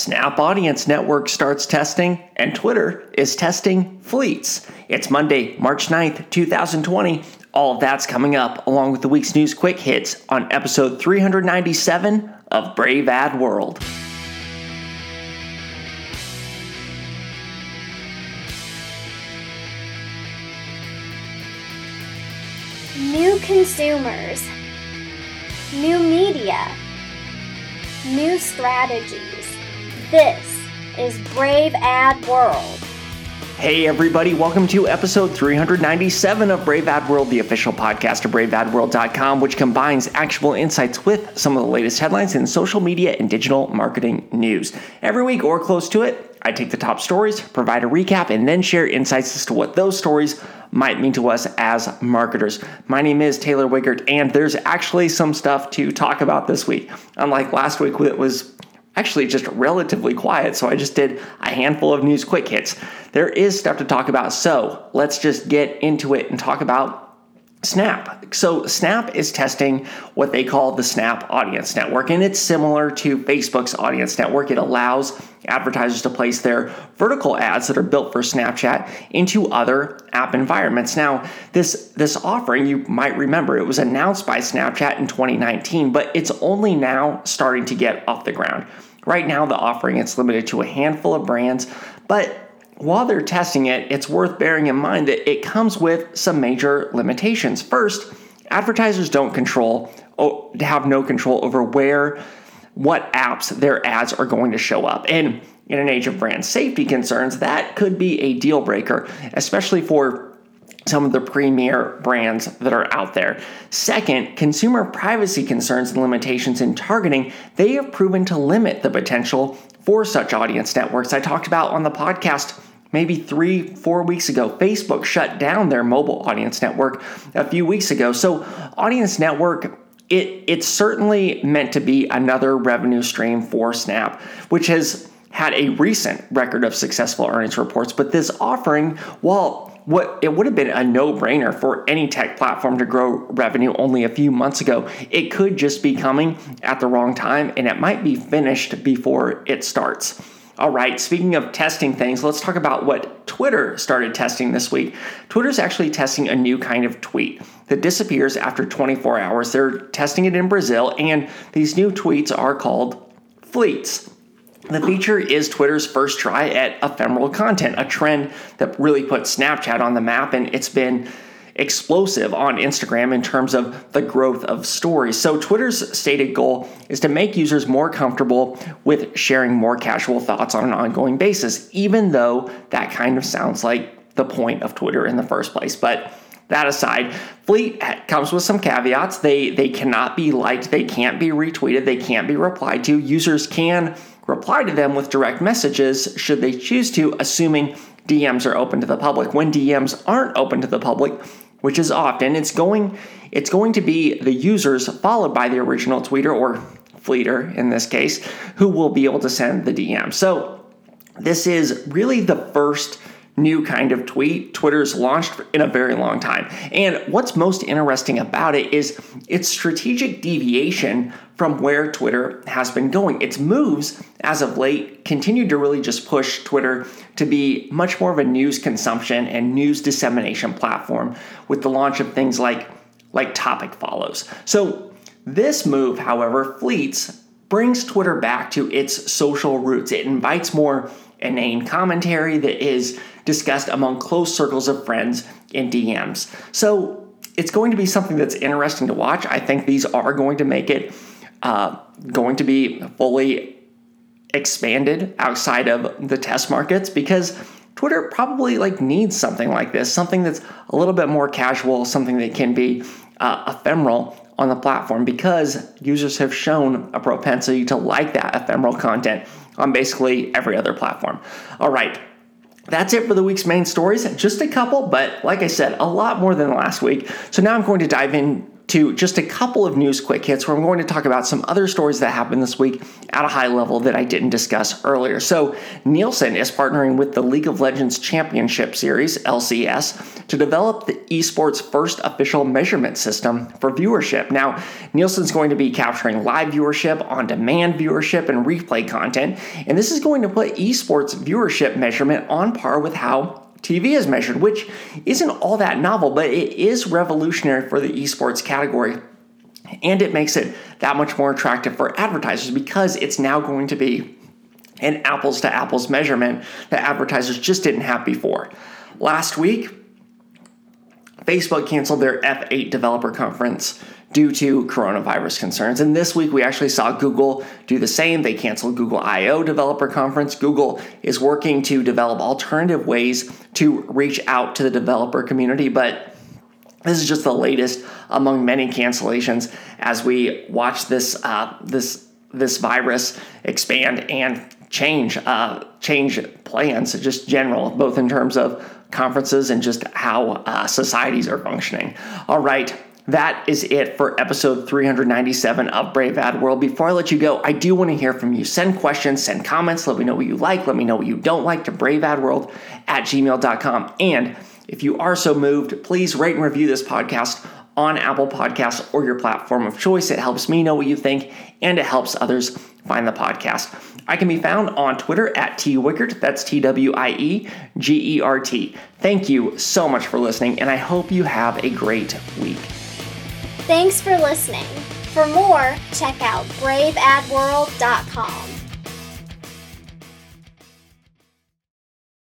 Snap Audience Network starts testing, and Twitter is testing fleets. It's Monday, March 9th, 2020. All of that's coming up along with the week's news quick hits on episode 397 of Brave Ad World. New consumers, new media, new strategies. This is Brave Ad World. Hey, everybody, welcome to episode 397 of Brave Ad World, the official podcast of braveadworld.com, which combines actual insights with some of the latest headlines in social media and digital marketing news. Every week or close to it, I take the top stories, provide a recap, and then share insights as to what those stories might mean to us as marketers. My name is Taylor Wiegert, and there's actually some stuff to talk about this week. Unlike last week, it was actually just relatively quiet, so I just did a handful of news quick hits. There is stuff to talk about, so let's just get into it and talk about Snap. So, Snap is testing what they call the Snap Audience Network, and it's similar to Facebook's Audience Network. It allows advertisers to place their vertical ads that are built for Snapchat into other app environments. Now, this this offering, you might remember, it was announced by Snapchat in 2019, but it's only now starting to get off the ground. Right now, the offering is limited to a handful of brands, but while they're testing it, it's worth bearing in mind that it comes with some major limitations. First, advertisers don't control, have no control over where, what apps their ads are going to show up. And in an age of brand safety concerns, that could be a deal breaker, especially for some of the premier brands that are out there. Second, consumer privacy concerns and limitations in targeting, they have proven to limit the potential for such audience networks. I talked about on the podcast maybe three, four weeks ago, Facebook shut down their mobile audience network a few weeks ago. So, audience network. It, it's certainly meant to be another revenue stream for Snap, which has had a recent record of successful earnings reports. But this offering, while what it would have been a no-brainer for any tech platform to grow revenue only a few months ago, it could just be coming at the wrong time and it might be finished before it starts. All right, speaking of testing things, let's talk about what Twitter started testing this week. Twitter's actually testing a new kind of tweet that disappears after 24 hours. They're testing it in Brazil, and these new tweets are called fleets. The feature is Twitter's first try at ephemeral content, a trend that really put Snapchat on the map, and it's been explosive on Instagram in terms of the growth of stories. So, Twitter's stated goal is to make users more comfortable with sharing more casual thoughts on an ongoing basis, even though that kind of sounds like the point of Twitter in the first place. But that aside, Fleet comes with some caveats. They they cannot be liked, they can't be retweeted, they can't be replied to. Users can reply to them with direct messages should they choose to, assuming DMs are open to the public. When DMs aren't open to the public, which is often, it's going it's going to be the users followed by the original tweeter or fleeter in this case who will be able to send the DM. So this is really the first new kind of tweet Twitter's launched in a very long time. And what's most interesting about it is its strategic deviation from where Twitter has been going. Its moves as of late continue to really just push Twitter to be much more of a news consumption and news dissemination platform with the launch of things like like topic follows. So this move, however, Fleets brings Twitter back to its social roots. It invites more inane commentary that is discussed among close circles of friends in DMs. So it's going to be something that's interesting to watch. I think these are going to make it uh, going to be fully expanded outside of the test markets because Twitter probably like needs something like this, something that's a little bit more casual, something that can be uh, ephemeral on the platform because users have shown a propensity to like that ephemeral content on basically every other platform. All right, that's it for the week's main stories. Just a couple, but like I said, a lot more than last week. So now I'm going to dive in to just a couple of news quick hits where I'm going to talk about some other stories that happened this week at a high level that I didn't discuss earlier. So, Nielsen is partnering with the League of Legends Championship Series, LCS, to develop the esports first official measurement system for viewership. Now, Nielsen's going to be capturing live viewership, on demand viewership, and replay content, and this is going to put esports viewership measurement on par with how TV is measured, which isn't all that novel, but it is revolutionary for the esports category. And it makes it that much more attractive for advertisers because it's now going to be an apples to apples measurement that advertisers just didn't have before. Last week, Facebook canceled their F8 developer conference due to coronavirus concerns. And this week we actually saw Google do the same. They canceled Google I/O developer conference. Google is working to develop alternative ways to reach out to the developer community, but this is just the latest among many cancellations as we watch this uh, this this virus expand and change uh, change plans, just general, both in terms of conferences and just how uh, societies are functioning. All right. That is it for episode 397 of Brave Ad World. Before I let you go, I do want to hear from you. Send questions, send comments, let me know what you like, let me know what you don't like to braveadworld at gmail.com. And if you are so moved, please rate and review this podcast on Apple Podcasts or your platform of choice. It helps me know what you think and it helps others find the podcast. I can be found on Twitter at T Wiegert. That's T W I E G E R T. Thank you so much for listening, and I hope you have a great week. Thanks for listening. For more, check out braveadworld.com.